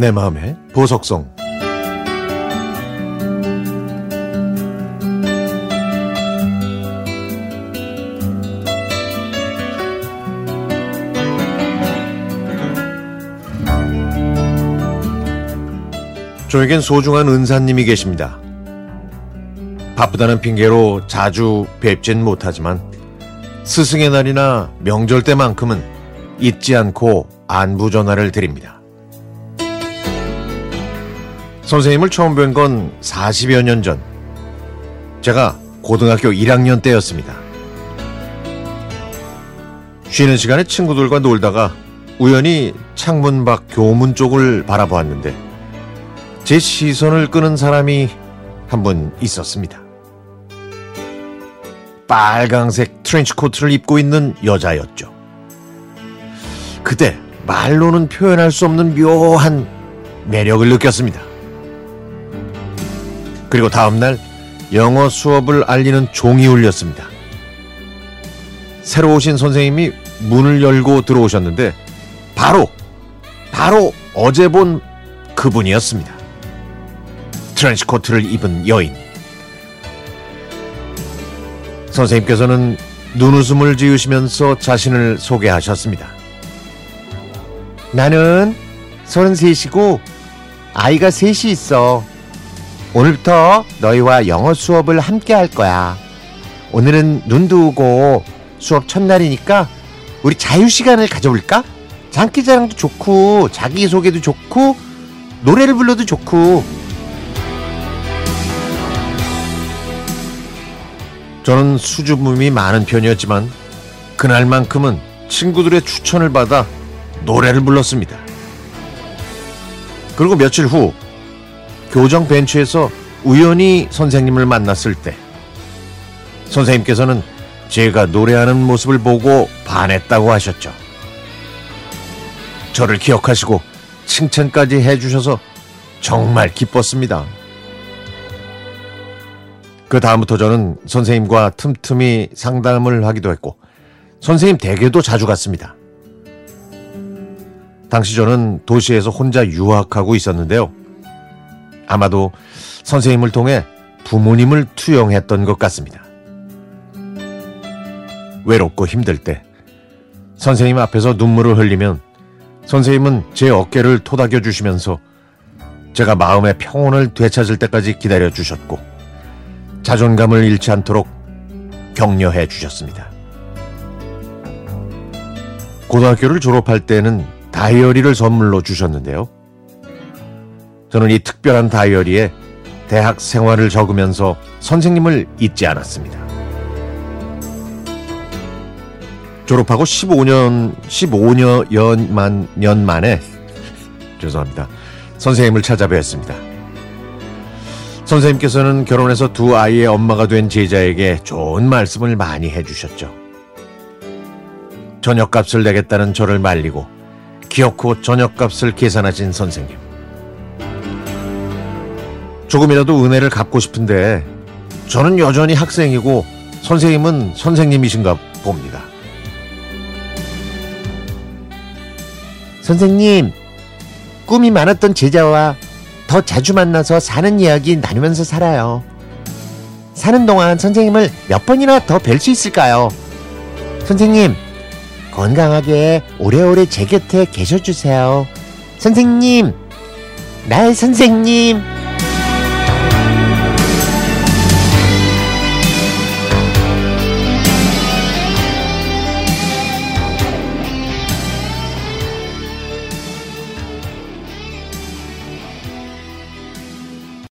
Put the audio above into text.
내 마음의 보석성 저에겐 소중한 은사님이 계십니다. 바쁘다는 핑계로 자주 뵙진 못하지만 스승의 날이나 명절 때만큼은 잊지 않고 안부 전화를 드립니다. 선생님을 처음 뵌 건 40여 년 전. 제가 고등학교 1학년 때였습니다. 쉬는 시간에 친구들과 놀다가 우연히 창문 밖 교문 쪽을 바라보았는데 제 시선을 끄는 사람이 한 분 있었습니다. 빨강색 트렌치 코트를 입고 있는 여자였죠. 그때 말로는 표현할 수 없는 묘한 매력을 느꼈습니다. 그리고 다음날 영어 수업을 알리는 종이 울렸습니다. 새로 오신 선생님이 문을 열고 들어오셨는데 바로 바로 어제 본 그분이었습니다. 트렌치 코트를 입은 여인. 선생님께서는 눈웃음을 지으시면서 자신을 소개하셨습니다. 나는 33이고 아이가 셋이 있어. 오늘부터 너희와 영어 수업을 함께 할 거야. 오늘은 눈도 오고 수업 첫날이니까 우리 자유 시간을 가져볼까? 장기자랑도 좋고 자기소개도 좋고 노래를 불러도 좋고 저는 수줍음이 많은 편이었지만 그날만큼은 친구들의 추천을 받아 노래를 불렀습니다. 그리고 며칠 후 교정 벤치에서 우연히 선생님을 만났을 때 선생님께서는 제가 노래하는 모습을 보고 반했다고 하셨죠. 저를 기억하시고 칭찬까지 해주셔서 정말 기뻤습니다. 그 다음부터 저는 선생님과 틈틈이 상담을 하기도 했고 선생님 댁에도 자주 갔습니다. 당시 저는 도시에서 혼자 유학하고 있었는데요. 아마도 선생님을 통해 부모님을 투영했던 것 같습니다. 외롭고 힘들 때 선생님 앞에서 눈물을 흘리면 선생님은 제 어깨를 토닥여 주시면서 제가 마음의 평온을 되찾을 때까지 기다려 주셨고 자존감을 잃지 않도록 격려해 주셨습니다. 고등학교를 졸업할 때는 다이어리를 선물로 주셨는데요. 저는 이 특별한 다이어리에 대학 생활을 적으면서 선생님을 잊지 않았습니다. 졸업하고 15년, 15년 년 만에, 죄송합니다. 선생님을 찾아뵈었습니다. 선생님께서는 결혼해서 두 아이의 엄마가 된 제자에게 좋은 말씀을 많이 해주셨죠. 저녁값을 내겠다는 저를 말리고 기어코 저녁값을 계산하신 선생님. 조금이라도 은혜를 갚고 싶은데 저는 여전히 학생이고 선생님은 선생님이신가 봅니다. 선생님, 꿈이 많았던 제자와 더 자주 만나서 사는 이야기 나누면서 살아요. 사는 동안 선생님을 몇 번이나 더 뵐 수 있을까요? 선생님, 건강하게 오래오래 제 곁에 계셔주세요. 선생님, 나의 선생님.